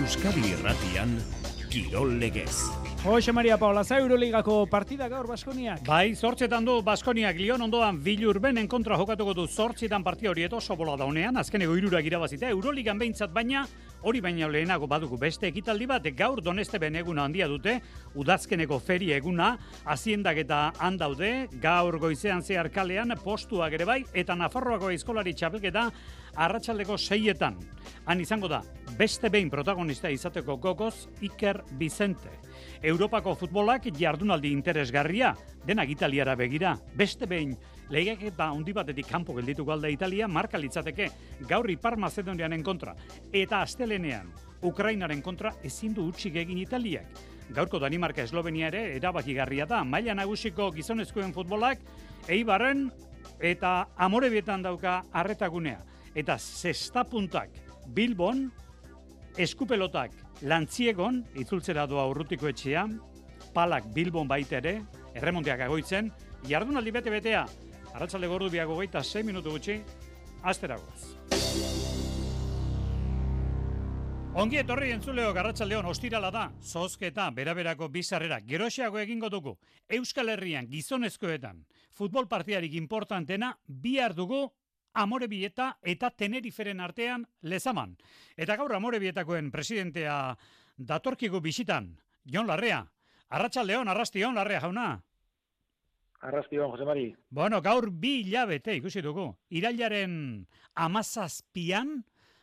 Euskadi Irratian Kirol Legez. Jose Maria Paula, za Euroligako partida gaur Baskoniak. Bai, zortzetan du Baskoniak Lion ondoan bilurbenen kontra jokatuko du zortzitan partia hori eto sobola daunean, azkeneko irurak irabazita Euroligan behintzat baina, hori baina lehenago badugu beste ekitaldi bat, gaur doneste ben eguna handia dute, udazkeneko feri eguna, aziendak eta handaude, gaur goizean zehar kalean, postuak ere bai, eta Nafarroako eskolari txapelketa arratsaldeko seietan. Han izango da, beste behin protagonista izateko gogoz Iker Vicente. Europako futbolak jardunaldi interesgarria, denak italiara begira, beste behin lehiak eta handi batetik kanpo geldituko alda Italia marka litzateke gaur ipar Macedonianen kontra eta astelenean Ukrainaren kontra ezin du utxik egin Italiak. Gaurko Danimarka Eslovenia ere erabakigarria da. Maila nagusiko gizonezkoen futbolak Eibarren eta Amorebietan dauka arretagunea. Eta zesta puntak Bilbon, eskupelotak lantziegon, itzultzera doa urrutiko etxean, palak Bilbon baita ere, erremonteak agoitzen, jardunaldi bete-betea, arratsalde gordu biago gaita 6 minutu gutxi, asteragoaz. Ongi etorri entzuleo garratxaldeon ostirala da, zozketa, beraberako bizarrera, geroxeago egingo dugu, Euskal Herrian gizonezkoetan, futbol partiarik importantena, bihar dugu Amorebieta eta Teneriferen artean lezaman. Eta gaur Amorebietakoen presidentea datorkigu bisitan, Jon Larrea. Arratxaldeon, arrastion, Larrea jauna. Arrastion, Jose Mari. Bueno, gaur bi hilabete ikusi dugu. Irailaren amazazpian,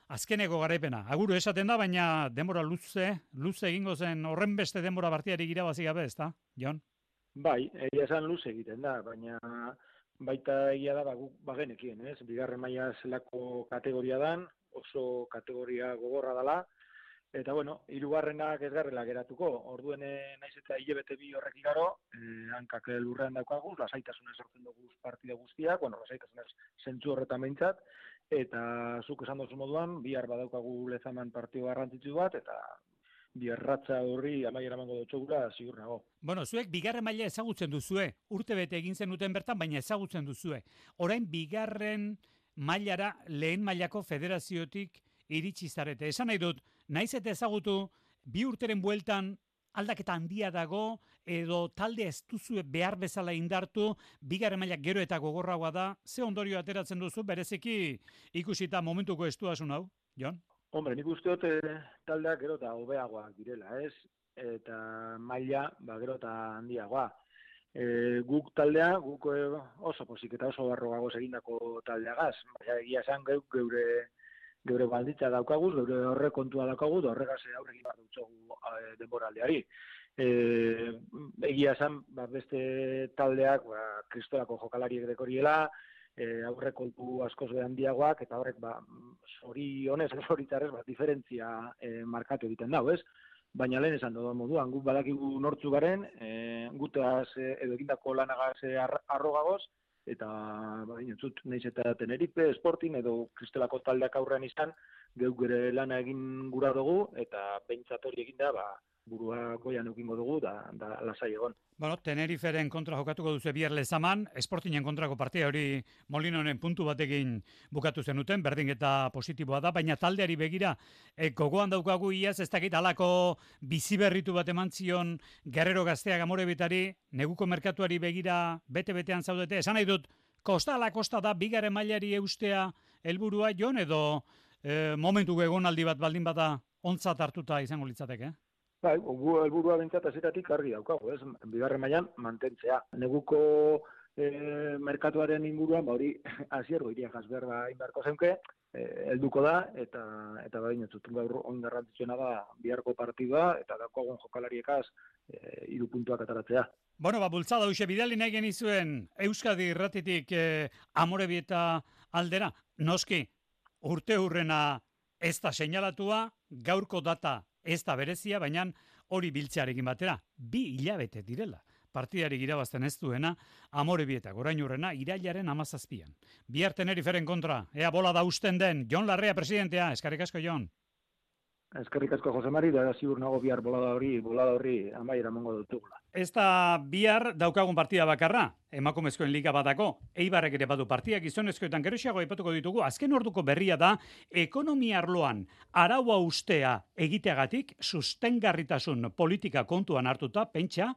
azkeneko garaipena. Aguru esaten da, baina denbora luze, luze egingo zen horren beste denbora partiarik irabazi gabe, ezta, Jon? Bai, egia esan luze egiten da, baina baita egia da, ba, bagenekien, ez? Bigarren maila zelako kategoria dan, oso kategoria gogorra dela, eta bueno, hirugarrenak ez garrela geratuko, orduen naiz eta hilebete bi horrek igaro, eh, hankak lurrean daukagu, lasaitasunez sortzen dugu partida guztiak, bueno, lasaitasunez zentzu horretan behintzat, eta zuk esan duzu moduan, bihar badaukagu lezaman partio garrantzitsu bat, eta bierratza horri amaiera emango dutxogura ziur nago. Bueno, zuek bigarren maila ezagutzen duzue, urte bete egin zen duten bertan, baina ezagutzen duzue. Orain bigarren mailara lehen mailako federaziotik iritsi zarete. Esan nahi dut, naiz eta ezagutu bi urteren bueltan aldaketa handia dago edo talde ez duzue behar bezala indartu, bigarren maila gero eta gogorragoa da, ze ondorio ateratzen duzu, bereziki ikusita momentuko estuasun hau, Jon? Hombre, nik uste dut eh, taldeak gero eta hobeagoak direla, ez? Eta maila, ba, gero eta handiagoa. E, guk taldea, guk e, oso posik eta oso barrogagoz egindako taldeagaz. Baina egia esan geure geure balditza daukaguz, geure horre kontua daukaguz, horregaz aurrekin bat dutxogu e, denboraldeari. E, egia esan, ba, beste taldeak, ba, kristolako jokalariek dekoriela, e, aurre kontu askoz behan diagoak, eta horrek, ba, hori honez, horitarrez, ba, diferentzia e, markatu egiten dago, ez? Baina lehen esan dodo moduan, guk badakigu nortzu garen, e, gutaz e, edo egindako lanagaz arrogagoz, eta ba, inutzut, nahiz eta Tenerife, Sporting edo Kristelako taldeak aurrean izan, geu gure lana egin gura dugu, eta behintzat hori eginda, ba, burua goian eukingo dugu da, da lasai egon. Bueno, Teneriferen kontra jokatuko duzu bier lezaman, Sportingen kontrako partia hori Molinonen puntu batekin bukatu zenuten, berdin eta positiboa da, baina taldeari begira, e, gogoan daukagu iaz, ez dakit alako bizi berritu bat eman zion Guerrero Gaztea Gamore Bitari, neguko merkatuari begira bete-betean zaudete, esan nahi dut, kosta ala kosta da, bigaren mailari eustea helburua jon edo e, momentu egonaldi bat baldin bada ontzat hartuta izango litzateke, eh? Bai, gu helburua bentsat aziratik argi daukago, ez? Bigarren mailan mantentzea. Neguko e, merkatuaren inguruan, ba hori hasiergo iria jas berba inbarko zenke, e, helduko da eta eta bai netzut gaur on garrantzitsuna da biharko partida eta daukagun jokalariekaz eh hiru puntuak ataratzea. Bueno, ba bultzada hoxe bidali nahi genizuen Euskadi irratitik e, Amorebieta aldera. Noski urte hurrena ez da seinalatua, gaurko data ez da berezia, baina hori biltzearekin batera, bi hilabete direla. Partidarik irabazten ez duena, amore bieta, gorain urrena, irailaren amazazpian. Bihar teneriferen kontra, ea bola da usten den, Jon Larrea presidentea, eskarrik asko Jon. Eskerrik asko Jose Mari, da ziur nago bihar bolada hori, bolada hori amaiera mongo dutugula. Ez da bihar daukagun partida bakarra, emakumezkoen liga batako, eibarrek ere badu partiak gizonezkoetan geroxiago aipatuko ditugu, azken orduko berria da, ekonomia arloan araua ustea egiteagatik, sustengarritasun politika kontuan hartuta, pentsa,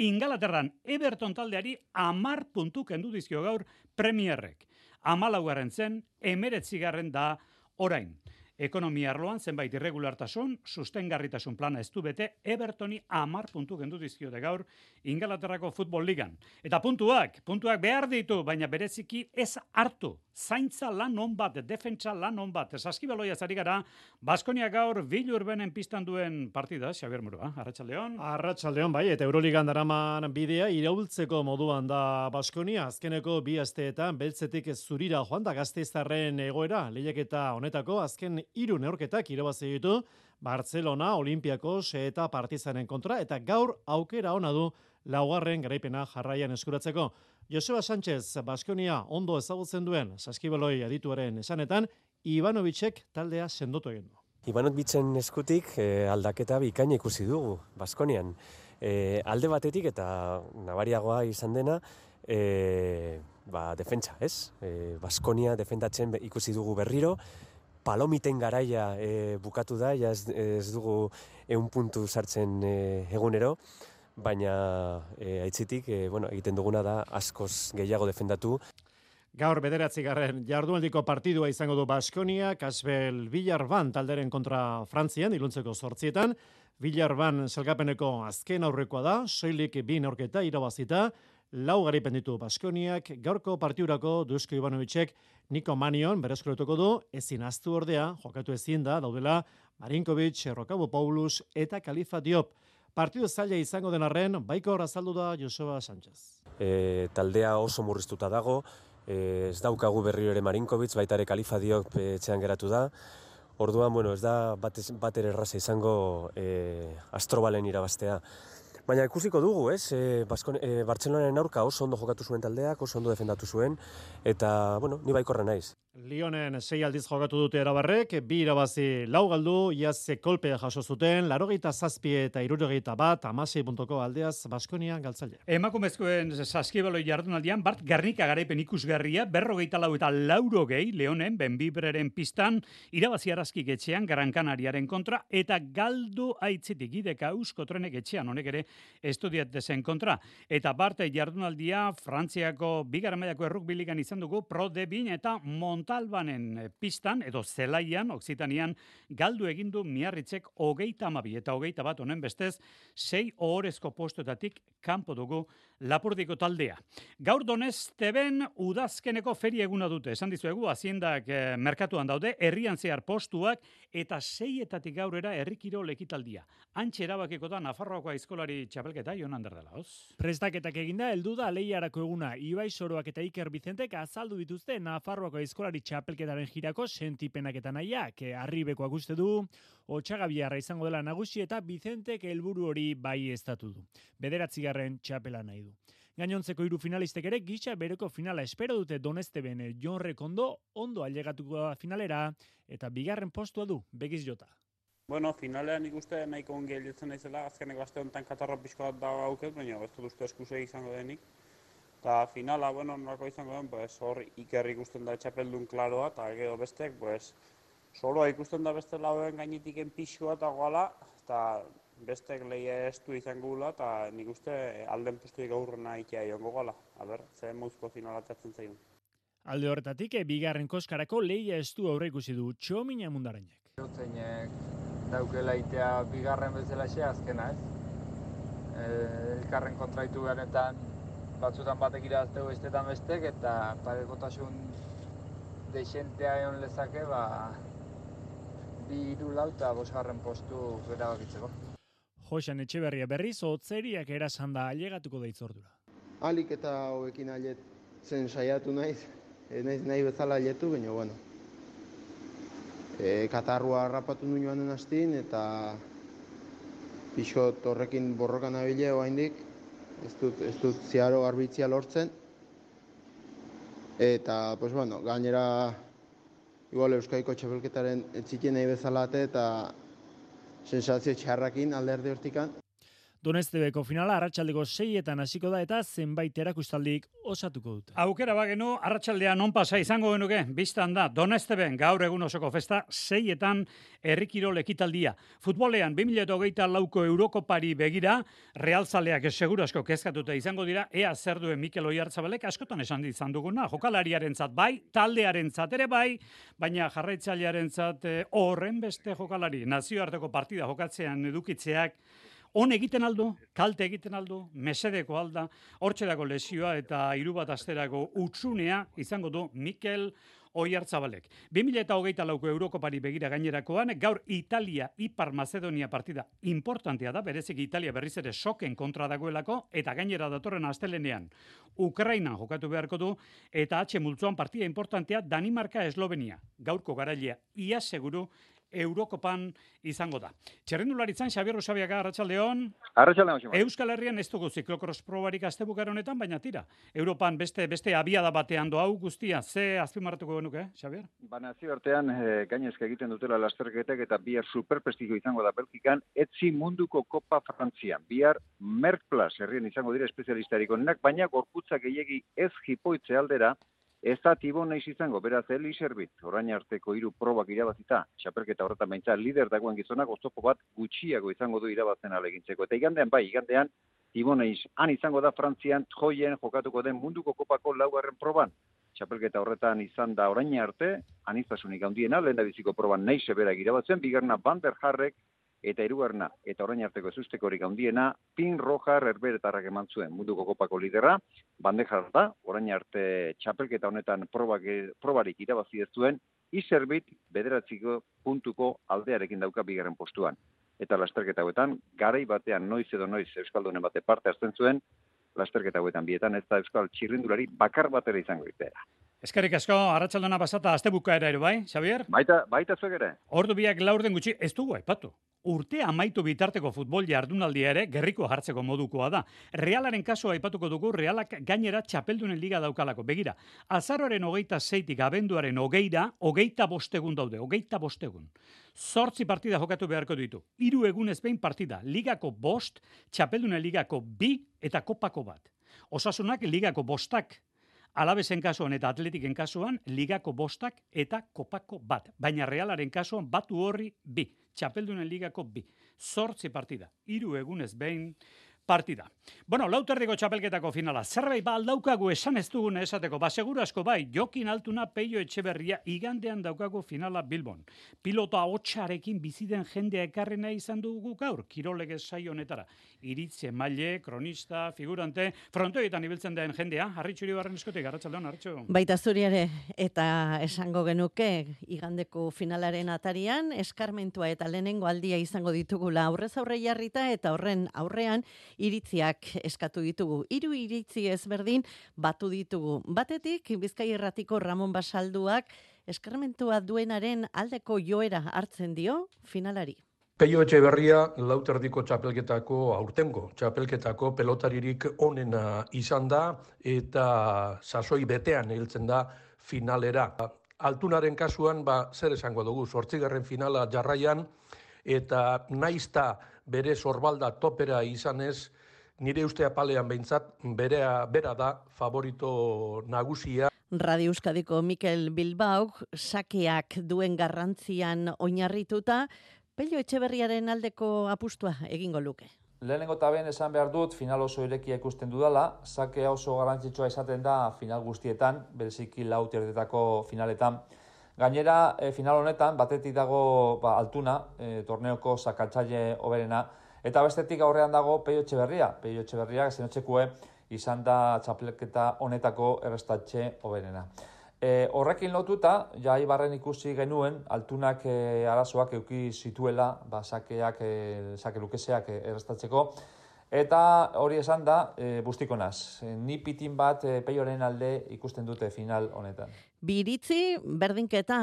Ingalaterran Everton taldeari amar puntu kendu dizkio gaur Premierrek. Amalaugarren zen, emeretzigarren da orain ekonomia arloan zenbait irregulartasun, sustengarritasun plana ez du bete, Evertoni amar puntu gendu dizkiote gaur Ingalaterrako futbol ligan. Eta puntuak, puntuak behar ditu, baina bereziki ez hartu. Zaintza lan on bat, defentsa lan on bat. Saskibaloia zari gara, Baskonia gaur bilurbenen pistan duen partida, Xabier Murua, Arratxaldeon. Arratxaldeon, bai, eta Euroligan daraman bidea iraultzeko moduan da Baskonia, azkeneko bi asteetan beltzetik zurira joan da gazteizarren egoera, lehiaketa honetako, azken hiru neorketak irabazi ditu Barcelona, Olimpiakos eta Partizanen kontra eta gaur aukera ona du laugarren garaipena jarraian eskuratzeko. Joseba Sánchez Baskonia ondo ezagutzen duen Saskibaloi adituaren esanetan Ivanovicek taldea sendotu egin du. Ivanovicen eskutik eh, aldaketa bikaina ikusi dugu Baskonian. Eh, alde batetik eta nabariagoa izan dena eh, ba, defentsa, ez? Eh, Baskonia defendatzen ikusi dugu berriro, palomiten garaia e, bukatu da, ja ez, ez dugu eun puntu sartzen e, egunero, baina e, aitzitik, e, bueno, egiten duguna da askoz gehiago defendatu. Gaur bederatzi garren jardueldiko partidua izango du Baskonia, Kasbel Villarban talderen kontra Frantzian, iluntzeko sortzietan, Villarban selgapeneko azken aurrekoa da, soilik bi aurketa irabazita, lau garipen ditu Baskoniak, gaurko partiurako Dusko Ivanovicek Niko Manion berezkoretuko du, ezin aztu ordea, jokatu ezin da, daudela Marinkovic, Rokabo Paulus eta Kalifa Diop. Partidu zaila izango den arren, baiko azaldu da Joseba Sánchez. E, taldea oso murriztuta dago, e, ez daukagu berriro ere Marinkovic, baita ere Kalifa Diop etxean geratu da. Orduan, bueno, ez da bat, bat ere erraza izango e, astrobalen irabaztea. Baina ikusiko dugu, ez? E, Baskon, e, Bartzelonaren aurka oso ondo jokatu zuen taldeak, oso ondo defendatu zuen, eta, bueno, ni baikorra naiz. Lionen sei aldiz jokatu dute erabarrek, bi irabazi lau galdu, jazze kolpea jaso zuten, larogeita zazpi eta irurogeita bat, amasei puntoko aldeaz, Baskonia galtzaile. Emakumezkoen saskibaloi jardunaldian, Bart Garnika garaipen ikusgarria, berrogeita lau eta lauro gehi, Leonen, Benbibreren pistan, irabazi arazkik etxean, Gran Canariaren kontra, eta galdu aitzitik ideka eusko trenek etxean, honek ere, estudiat dezen kontra. Eta Bart jardunaldia, Frantziako bigaramailako errukbilikan izan dugu, pro de eta mon Montalbanen eh, pistan, edo zelaian, oksitanian, galdu egindu miarritzek hogeita amabi eta hogeita bat honen bestez, sei ohorezko postuetatik kanpo dugu lapurdiko taldea. Gaur donez, teben udazkeneko feria eguna dute. Esan dizuegu, aziendak eh, merkatuan daude, herrian zehar postuak, eta seietatik gaurera herrikiro lekitaldia. Antxe erabakiko da, Nafarroako aizkolari txapelketa, joan handerdela, hoz? Prestaketak eginda, heldu da lehiarako eguna, Ibai Soroak eta Iker Bizentek azaldu dituzte Nafarroako aizkolari txapelketaren jirako sentipenak eta nahiak. Arribekoak uste du, otxagabiarra izango dela nagusi eta Bizentek helburu hori bai estatu du. Bederatzigarren txapela nahi du. Gainontzeko hiru finalistek ere gisa bereko finala espero dute Doneste bene Jon Rekondo ondo ailegatuko da finalera eta bigarren postua du begiz jota. Bueno, finalean ikuste nahiko ongi heldutzen naizela, azkenek aste honetan katarra pixko bat dago auket, baina ez dut uste eskuse izango denik. Ta finala, bueno, norako izango den, pues, hor iker ikusten da txapeldun klaroa, eta gero bestek, pues, soloa ikusten da beste lauen gainitiken pixkoa eta goala, eta bestek leia estu izan gula, eta nik uste alden postuik aurrena ikia joango gala. Aber, ze mouzko finalatzen zaigun. Alde horretatik, e, bigarren koskarako leia estu aurre ikusi du txomina mundarainek. Zeinek daukela itea bigarren bezala xe azkena ez. E, elkarren kontraitu beretan batzutan batek iraztego estetan bestek eta parekotasun deixentea egon lezake, ba, bi iru lau eta bosgarren postu bera bakitzeko. Josan Etxeberria berriz, otzeriak erasan da ailegatuko da itzordura. Alik eta hoekin ailet zen saiatu naiz, e, naiz nahi bezala ailetu, baina, bueno. E, katarrua harrapatu nuen hastin eta pixot horrekin borrokan abile oraindik ez dut, ez dut ziaro garbitzia lortzen. Eta, pues bueno, gainera, igual Euskaiko txapelketaren etxikien nahi bezala eta sensazio txarrakin alderdi hortikan. Donestebeko finala arratsaldeko seietan hasiko da eta zenbait erakustaldik osatuko dute. Aukera bagenu, arratsaldean non pasa izango genuke, biztan da, Donesteben gaur egun osoko festa seietan errikirol ekitaldia. Futbolean, 2008 lauko Eurokopari begira, realzaleak seguru asko kezkatuta izango dira, ea zer duen Mikel Oiartzabalek askotan esan izan duguna, jokalariaren zat bai, taldearen zat ere bai, baina jarraitzailearen zat eh, horren beste jokalari, nazioarteko partida jokatzean edukitzeak, On egiten aldu, kalte egiten aldu, mesedeko alda, hortxe dago lesioa eta hiru bat asterako utsunea izango du Mikel Oiartzabalek. 2008 lauko Eurokopari begira gainerakoan, gaur Italia, Ipar Macedonia partida importantea da, berezik Italia berriz ere soken kontra dagoelako, eta gainera datorren astelenean Ukraina jokatu beharko du, eta atxe multzuan partida importantea Danimarka Eslovenia. Gaurko garailea, ia seguru, Eurokopan izango da. Txerrendularitzan, Xabier Rosabiaga, Arratxaldeon. Arratxaldeon, Euskal Herrian ez dugu ziklokros probarik aztebukar honetan, baina tira. Europan beste beste abiada batean doa guztia, ze azpimarratuko genuke, Xabier? Ba, nazio artean, e, gainezka egiten dutela lasterketek eta bihar superprestiko izango da Belgikan, etzi munduko Kopa Frantzian. Bihar Merck Plus herrien izango dira espezialistarik onenak, baina gorputzak gehiegi ez jipoitze aldera, Ez da tibon nahiz izango, beraz, Eli Serbit, orain arteko hiru probak irabazita, txapelketa horretan baintza, lider dagoen gizona, goztopo bat gutxiago izango du irabazen alegintzeko. Eta igandean, bai, igandean, tibon nahiz, han izango da Frantzian, troien jokatuko den munduko kopako laugarren proban. Txapelketa horretan izan da orain arte, anistasunik handiena, lehen da biziko proban nahi sebera irabatzen, bigarna Van der Harrek, eta irugarna, eta orain arteko ezustekorik handiena, pin rojar erberetarrak eman zuen munduko kopako lidera, bandejar da, orain arte txapelketa honetan probak, probarik irabazi ez zuen, izerbit bederatziko puntuko aldearekin dauka bigarren postuan. Eta lasterketa hauetan, garai batean noiz edo noiz Euskaldunen bate parte hartzen zuen, lasterketa hauetan bietan ez da Euskal txirrindulari bakar batera izango ditera. Eskerrik asko, arratsaldona pasata, azte bukaera ere bai, Xavier? Baita, baita zuek ere. Ordu biak laurden gutxi, ez dugu aipatu. Urte amaitu bitarteko futbol jardunaldia ere gerriko hartzeko modukoa da. Realaren kasua aipatuko dugu, realak gainera txapeldunen liga daukalako. Begira, azaroaren hogeita zeitik abenduaren hogeira, hogeita bostegun daude, hogeita bostegun. Zortzi partida jokatu beharko ditu. Hiru egunez behin partida, ligako bost, txapeldunen ligako bi eta kopako bat. Osasunak ligako bostak Alabesen kasuan eta atletiken kasuan, ligako bostak eta kopako bat. Baina realaren kasuan, batu horri bi. Txapeldunen ligako bi. Zortzi partida. Hiru egunez behin partida. Bueno, lauterdiko txapelketako finala. Zerbait ba aldaukagu esan ez dugun esateko. Ba, seguru asko bai, jokin altuna peio etxeberria igandean daukagu finala Bilbon. Pilota hotxarekin biziden jendea ekarrena izan dugu gaur, kirolege saio honetara. Iritze, maile, kronista, figurante, frontoietan ibiltzen den jendea, harritxuri barren eskotik, harratxaldeon, harritxu. Baita zuriare, eta esango genuke, igandeko finalaren atarian, eskarmentua eta lehenengo aldia izango ditugula aurrez aurre jarrita, eta horren aurrean, iritziak eskatu ditugu. Hiru iritzi ezberdin batu ditugu. Batetik Bizkai Erratiko Ramon Basalduak eskarmentua duenaren aldeko joera hartzen dio finalari. Peio Etxeberria lauterdiko txapelketako aurtengo txapelketako pelotaririk onena izan da eta sasoi betean hiltzen da finalera. Altunaren kasuan ba zer esango dugu 8. finala jarraian eta naizta bere sorbalda topera izanez, nire uste apalean behintzat, berea, bera da favorito nagusia. Radio Euskadiko Mikel Bilbao sakeak duen garrantzian oinarrituta, Pello Etxeberriaren aldeko apustua egingo luke. Lehenengo eta ben esan behar dut, final oso irekia ikusten dudala, sakea oso garrantzitsua izaten da final guztietan, bereziki lau finaletan. Gainera, e, final honetan, batetik dago ba, altuna, e, torneoko sakatzaile oberena, eta bestetik aurrean dago Peio Etxeberria. Peio Etxeberria, zenotxekue, izan da txapelketa honetako errestatxe oberena. E, horrekin lotuta, ja ibarren ikusi genuen, altunak e, arazoak euki zituela, ba, sakeak, e, sake lukeseak errestatzeko, Eta hori esan da, e, bustiko naz. E, ni pitin bat e, peioren alde ikusten dute final honetan. Bi iritzi, berdinketa,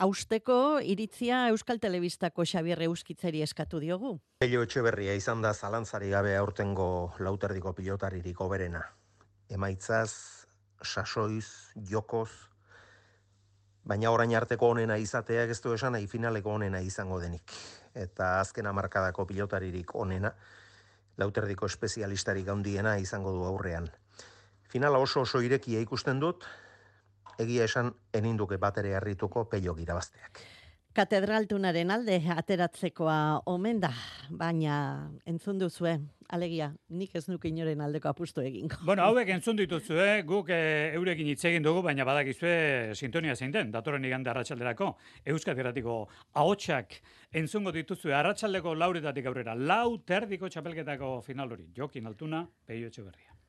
austeko iritzia Euskal Telebistako Xabier Euskitzeri eskatu diogu. Peio etxe izan da zalantzari gabe aurtengo lauterdiko pilotaririk oberena. Emaitzaz, sasoiz, jokoz, baina orain arteko onena izateak ez du esan nahi finaleko onena izango denik. Eta azken amarkadako pilotaririk onena, lauterdiko espezialistarik handiena izango du aurrean. Finala oso oso irekia ikusten dut, egia esan eninduke batere harrituko peio girabazteak. Katedraltunaren alde ateratzekoa omen da, baina entzun duzue, alegia, nik ez nuke inoren aldeko apustu egingo. Bueno, hauek entzun dituzue, guk e, eurekin hitz egin dugu, baina badakizue sintonia zein den, datoren igande arratsalderako Euskal Herratiko ahotsak entzungo dituzue arratsaldeko lauretatik aurrera, lau terdiko txapelketako final hori, Jokin Altuna, Peio Etxeberria.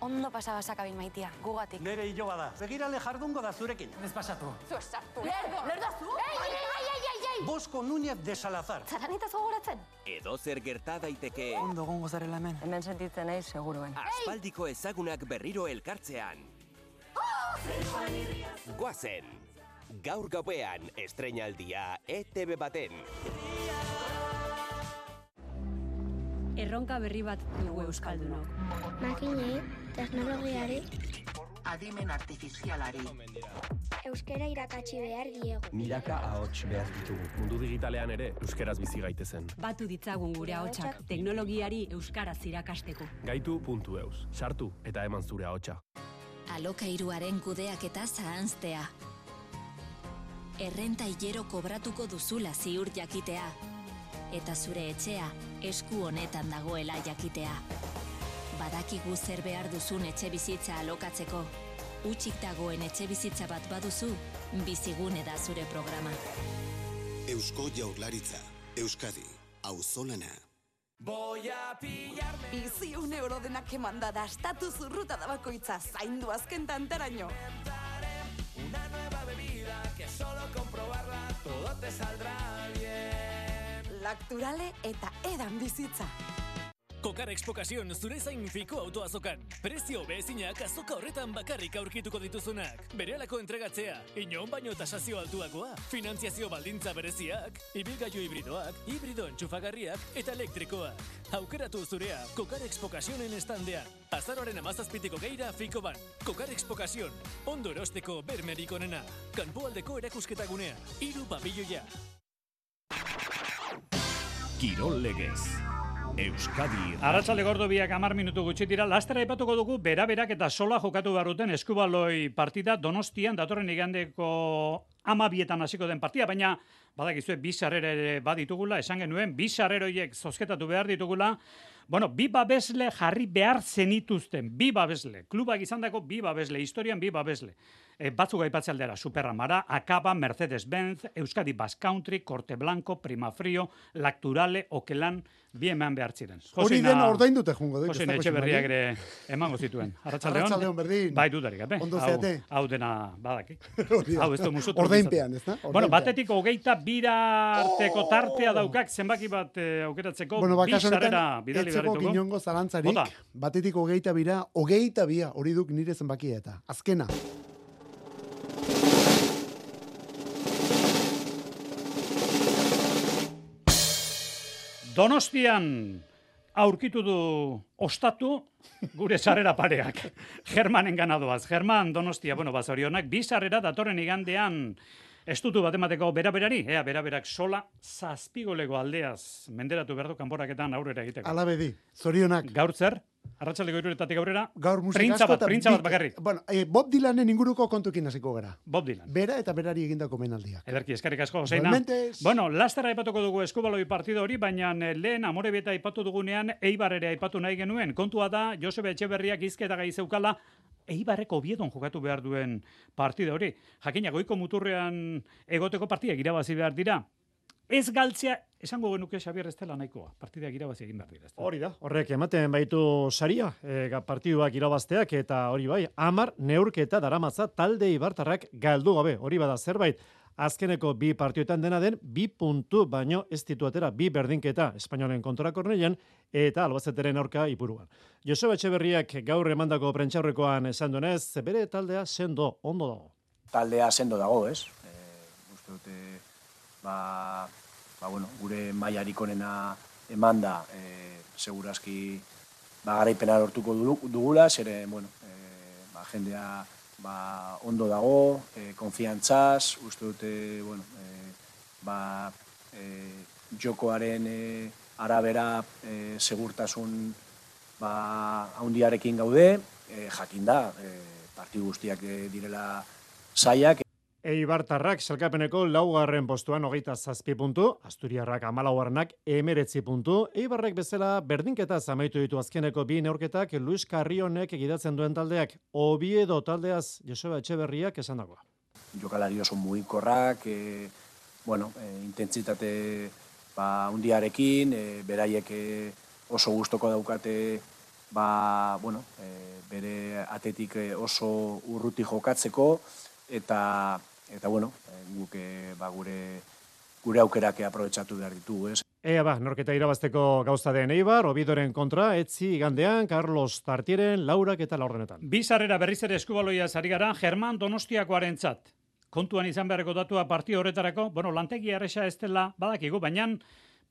Ondo pasaba sakabin maitia, gugatik. Nere hilo bada. Begirale jardungo da zurekin. Ez pasatu. Zu esartu. Lerdo, lerdo zu. Ei, ei, ei, ei, ei, ei. Bosko Núñez de Salazar. Zaranitaz gogoratzen. Edo zer gerta daiteke Ondo gongo zarela hemen. Hemen sentitzen nahi, seguruen. aspaldiko ezagunak berriro elkartzean. Goazen. Gaur gauean estreinaldia ETV baten. Erronka berri bat dugu Euskaldunok. Makinei, teknologiari, Adimen artifizialari. euskera irakatsi behar diegu. Milaka ahots behar ditugu. Mundu digitalean ere euskeraz bizi gaitezen. Batu ditzagun gure ahotsak teknologiari euskaraz irakasteko. Gaitu.eus. Sartu eta eman zure ahotsa. Alokairuaren kudeak eta zahanztea. Errenta hilero kobratuko duzula ziur jakitea. Eta zure etxea esku honetan dagoela jakitea. Badakigu zer behar duzun etxe bizitza alokatzeko. Utxik dagoen etxe bizitza bat baduzu, bizigune da zure programa. Eusko Jaurlaritza, Euskadi, auzolana. Bizi un euro denak emanda dastatu zurruta da bakoitza zaindu azken tantaraino. Una nueva bebida que solo comprobarla todo te saldrá bien. Lakturale eta edan bizitza. Kokar Expokasion zure zain fiko autoazokan. Prezio behezinak azoka horretan bakarrik aurkituko dituzunak. Berehalako entregatzea, inon baino tasazio altuakoa, finantziazio baldintza bereziak, ibilgailu hibridoak, hibrido entxufagarriak eta elektrikoak. Aukeratu zurea, Kokar Expokasionen estandean. Azaroaren amazazpitiko geira fiko ban. Kokar Expokasion, ondo erosteko bermerik onena. Kanpoaldeko erakusketagunea, iru pabilloia. Kirol legez. Euskadi Arratsalde gordo biak 10 minutu gutxi dira. Lastera aipatuko dugu beraberak eta sola jokatu behar duten eskubaloi partida Donostian datorren igandeko amabietan hasiko den partida, baina badakizue bi sarrera ere baditugula, esan genuen bi sarreroiek zozketatu behar ditugula. Bueno, bi babesle jarri behar zenituzten, bi babesle. Klubak izandako bi babesle, historian bi babesle. E, batzuk aipatze aldera, Superramara, Akaba, Mercedes-Benz, Euskadi Bass Country, Corte Blanco, Primafrio, Lacturale, Okelan, bi eman behar ziren. Hori dena ordain dute jungo. Josin Etxeberriak ere emango zituen. Arratsaldeon berdin. Bai dudarik, ape. Ondo Hau-. Hau dena badaki. Hau ez du musutu. Ordainpean, ez da? Bueno, batetik hogeita bira arteko tartea daukak zenbaki bat eh, aukeratzeko Bueno, bi ditugu. inongo zalantzarik, Bota. batetik hogeita bira, hogeita bia, hori duk nire zenbakia eta. Azkena. Donostian aurkitu du ostatu gure sarrera pareak. Germanen ganadoaz. German Donostia, bueno, bazorionak, bi sarrera datorren igandean estutu bat emateko beraberari, ea beraberak sola zazpigolego aldeaz menderatu behar du kanporaketan aurrera egiteko. Alabedi, zorionak. Gaur zer? Arratsaleko iruretatik aurrera? Gaur musika Printza bat, printza bat bakarrik. Bueno, eh, Bob Dylanen inguruko kontukin hasiko gara. Bob Dylan. Bera eta berari egindako menaldiak. Ederki, eskarrik asko, Joseina. Bueno, lastera aipatuko dugu eskubaloi partido hori, baina eh, lehen amore beta aipatu dugunean, Eibar ere aipatu nahi genuen. Kontua da, Josebe Etxeberriak izketa gai zeukala, Eibarreko biedon jokatu behar duen partida hori. Jakina, goiko muturrean egoteko partidak irabazi behar dira. Ez galtzea, esango genuke Xabier ez dela nahikoa. Partidak irabazi egin behar dira. Hori da, horrek ematen baitu saria, e, partiduak irabazteak eta hori bai, amar neurketa daramatza talde ibartarrak galdu gabe, hori bada zerbait. Azkeneko bi partioetan dena den, bi puntu baino ez ditu atera, bi berdinketa Espainolen kontra korneian eta albazeteren aurka ipuruan. Joseba Etxeberriak gaur emandako prentxaurrekoan esan duenez, bere taldea sendo, ondo dago. taldea sendo dago, ez? E, uste dute, ba, ba, bueno, gure mailarik onena emanda, e, segurazki ba, garaipena lortuko du- dugula, zere, bueno, e, ba, jendea ba, ondo dago, e, konfiantzaz, uste dute, bueno, e, ba, e, jokoaren e, arabera e, segurtasun ba, haundiarekin gaude, e, jakin da, e, partidu guztiak direla zaiak. Eibartarrak selkapeneko laugarren postuan hogeita zazpi puntu, Asturiarrak amalaugarrenak emeretzi puntu, Eibarrek bezala berdinketa zamaitu ditu azkeneko bi neurketak Luis Carrionek egidatzen duen taldeak, Obiedo taldeaz Joseba Etxeberriak esan dagoa. Jokalari oso mugikorrak, e, bueno, e, intentsitate ba, undiarekin, e, beraiek e, oso gustoko daukate ba, bueno, e, bere atetik oso urruti jokatzeko, eta eta bueno, guk eh, ba, gure gure aukerak aprobetxatu behar ditu, ez? Ea ba, norketa irabazteko gauza den Eibar, Obidoren kontra, etzi gandean, Carlos Tartieren, Laurak eta Laurdenetan. Bizarrera berriz ere eskubaloia zari gara, German Donostiakoaren txat. Kontuan izan beharreko datua partio horretarako, bueno, lantegi erresa ez dela, badakigu, baina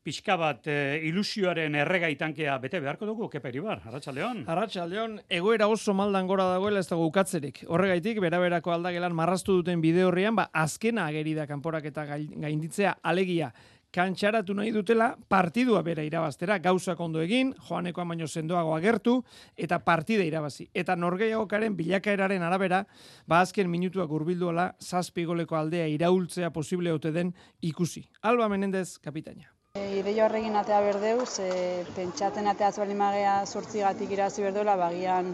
pixka bat e, ilusioaren erregaitankea bete beharko dugu, keperi bar, Arratxaldeon. Arratxaldeon, egoera oso maldan gora dagoela ez dago ukatzerik. Horregaitik, beraberako aldagelan marrastu duten bide horrian, ba, azkena ageri da kanporak eta gainditzea alegia kantxaratu nahi dutela partidua bera irabaztera, gauzak ondo egin, joanekoa baino sendoago agertu, eta partida irabazi. Eta norgeiagokaren bilakaeraren arabera, ba azken minutuak urbilduela, zazpigoleko aldea iraultzea posible ote den ikusi. Alba Menendez, kapitaina. E, Ideio horregin atea berdeuz, e, pentsaten atea zuali magea sortzigatik irazi berdola, bagian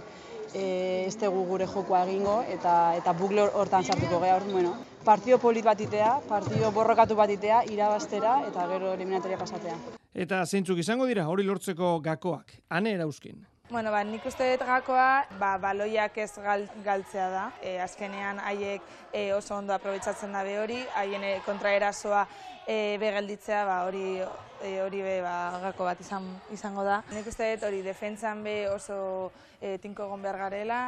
e, ez dugu gure jokoa egingo eta eta bukle hortan sartuko geha hor, bueno. Partio polit batitea, partio borrokatu batitea, irabaztera eta gero eliminatoria pasatea. Eta zeintzuk izango dira hori lortzeko gakoak, ane erauzkin. Bueno, ba, nik uste dut gakoa, ba, baloiak ez gal, galtzea da. E, azkenean haiek e, oso ondo aprobetsatzen da hori, haien e, kontraerasoa e, begelditzea, ba, hori e, hori be, ba, gako bat izan, izango da. Nik uste dut hori defentsan be oso e, tinko egon behar garela.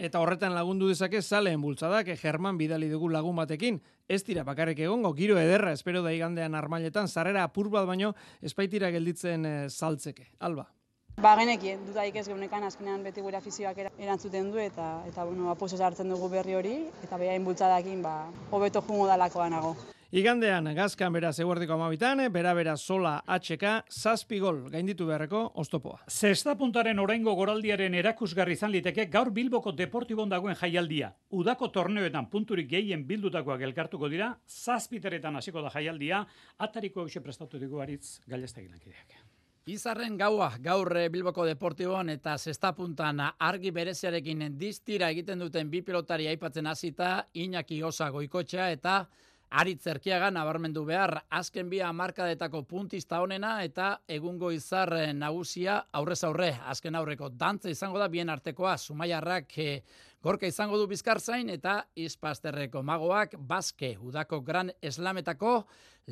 Eta horretan lagundu dezake zaleen bultzadak, e, German bidali dugu lagun batekin. Ez dira bakarrik egongo, giro ederra, espero da igandean armailetan, zarrera apur bat baino, espaitira gelditzen e, saltzeke. Alba. Ba, genekien, dudaik ez geunekan azkenean beti gure afizioak erantzuten du eta eta bueno, aposo hartzen dugu berri hori eta behain bultzadakin ba hobeto jungo dalakoa nago. Igandean, gazkan bera zeguerdiko amabitan, bera bera sola HK, zazpi gol gainditu beharreko oztopoa. Zesta puntaren oraingo goraldiaren erakusgarri izan liteke gaur Bilboko Deportibon dagoen jaialdia. Udako torneoetan punturik gehien bildutakoak elkartuko dira, zazpiteretan hasiko da jaialdia, atariko euse prestatu dugu aritz gailestagilankideak. Izarren gaua gaur eh, Bilboko Deportibon eta zestapuntan argi bereziarekin diztira egiten duten bi pilotari aipatzen hasita Iñaki Osa goikotxea eta Aritz Erkiaga nabarmendu behar. Azken bi hamarkadetako puntista honena eta egungo izar eh, nagusia aurrez aurre. Azken aurreko dantza izango da bien artekoa. Zumaiarrak e, gorka izango du Bizkartzain eta Izpasterreko magoak Baske udako gran eslametako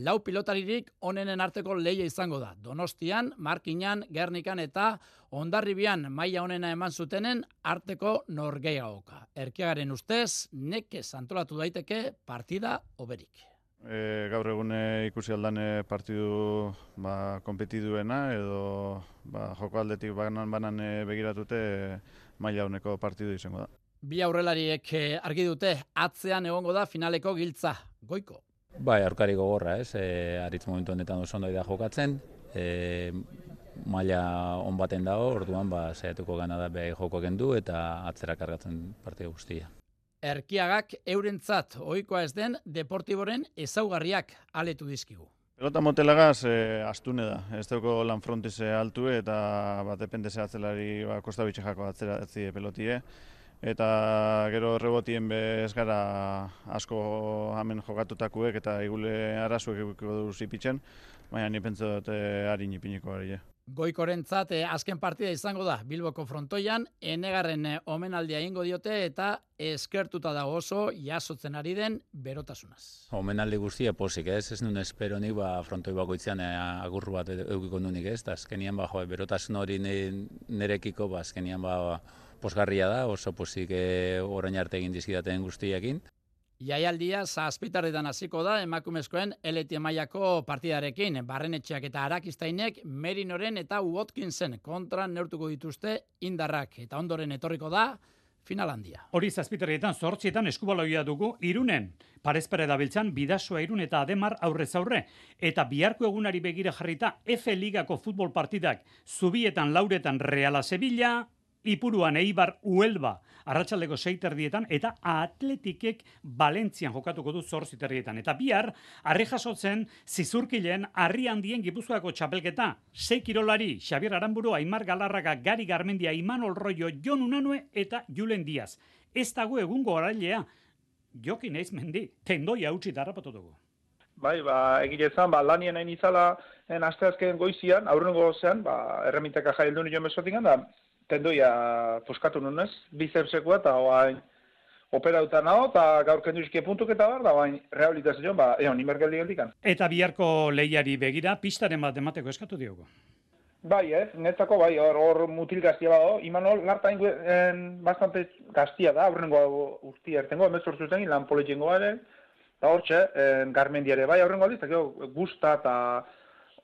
lau pilotaririk onenen arteko leia izango da. Donostian, Markinan, Gernikan eta Ondarribian maila onena eman zutenen arteko norgeia oka. Erkiagaren ustez, neke antolatu daiteke partida oberik. E, gaur egune ikusi aldan partidu ba, kompetiduena edo ba, joko aldetik banan, banan e, begiratute maila honeko partidu izango da. Bi aurrelariek e, argi dute atzean egongo da finaleko giltza. Goiko. Bai, aurkari gogorra, ez? E, aritz momentu honetan oso ondo da jokatzen. E, maila on baten dago, orduan ba saiatuko gana da bai joko kendu eta atzera kargatzen parte guztia. Erkiagak eurentzat ohikoa ez den Deportiboren ezaugarriak aletu dizkigu. Pelota motelagaz e, astune da. Ez dugu lan frontize altu eta bat depende zehatzelari ba, kosta jako atzera pelotie eta gero rebotien bez gara asko hemen jokatutakuek eta igule arazuek egukiko du zipitzen, baina ni pentsa dut eh, harin ipiniko ari. Goikoren zate, eh, azken partida izango da Bilboko frontoian, enegarren eh, omenaldia ingo diote eta eskertuta da oso jasotzen ari den berotasunaz. Omenaldi guztia posik ez, ez nuen espero nik ba, frontoi bakoitzean agurru bat eukiko nunik ez, eta azkenian ba, jo, berotasun hori nerekiko, ba, azkenian ba, posgarria da, oso posik e, orain arte egin dizkidaten guztiekin. Jaialdia zazpitarretan hasiko da emakumezkoen eleti mailako partidarekin. Barrenetxeak eta arakistainek Merinoren eta Watkinsen kontra neurtuko dituzte indarrak. Eta ondoren etorriko da final handia. Hori zazpiterrietan, zortzietan eskubaloia dugu, irunen, parezpere dabiltzan, bidasoa irun eta ademar aurrez aurre. Eta biharko egunari begira jarrita, F Ligako futbol partidak, zubietan, lauretan, Reala Sevilla, Ipuruan Eibar Uelba arratsaldeko seiterdietan eta atletikek Valentzian jokatuko du zorziterrietan. Eta bihar, harri jasotzen zizurkilen harri handien gipuzkoako txapelketa. Sei kirolari, Xabier Aramburu, Aimar Galarraga, Gari Garmendia, Imanol Rollo, Jon Unanue eta Julen Diaz. Ez dago egungo arailea, joki naiz mendi, tendoia utzi darrapatu dugu. Bai, ba, egile ba, lanien hain izala, en asteazken goizian, aurrengo zean, ba, erremitaka jaildu nio mesotik da, tendoia puskatu nunez, bicepsekoa eta oain operauta nao, eta gaur kenduzke puntuk eta bar, da bain rehabilitazioan, ba, egon, nimergeldi geldikan. Eta biharko lehiari begira, pistaren bat emateko eskatu diogo. Bai, ez, netzako, bai, hor, hor mutil gaztia bado, imanol, larta inguen bastante gaztia da, aurrengo urti ertengo, emezortzu zen, lan politxingo ere, eta hor txe, garmendiare, bai, aurrengo aldiz, gusta eta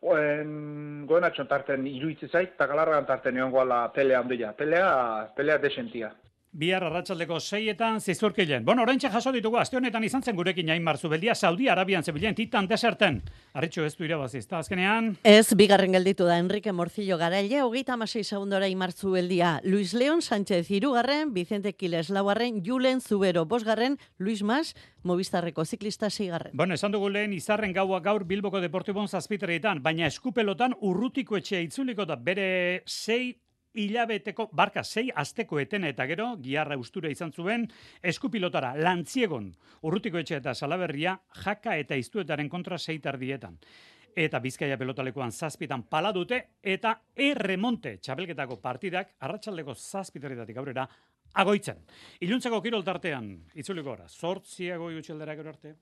Oen, goen atxon tarten iruitze zait, eta galarran tarten egon goala pelea handia. Pelea, pelea desentia. Bihar arratsaldeko seietan zizurkilen. Bueno, oraintxe jaso ditugu, aste honetan izan zen gurekin jain marzu beldia, Saudi Arabian zebilen, titan deserten. Arritxu ez du irabaziz, eta azkenean... Ez, bigarren gelditu da Enrique Morcillo garaile, hogeita amasei segundora imartzu beldia. Luis León Sánchez irugarren, Vicente Quiles laugarren, Julen Zubero bosgarren, Luis Mas, Movistarreko ziklista seigarren. Bueno, esan dugu lehen izarren gaua gaur Bilboko Deportibon zazpitereetan, baina eskupelotan urrutiko etxea itzuliko da bere sei hilabeteko, barka, sei asteko etena eta gero, giarra ustura izan zuen, eskupilotara, lantziegon, urrutiko etxe eta salaberria, jaka eta iztuetaren kontra seitardietan. Eta bizkaia pelotalekoan zazpitan pala dute, eta erremonte txabelketako partidak, arratsaldeko zazpitaretatik aurrera, agoitzen. Iluntzako kiroltartean, itzuliko gora, sortziago gero arte.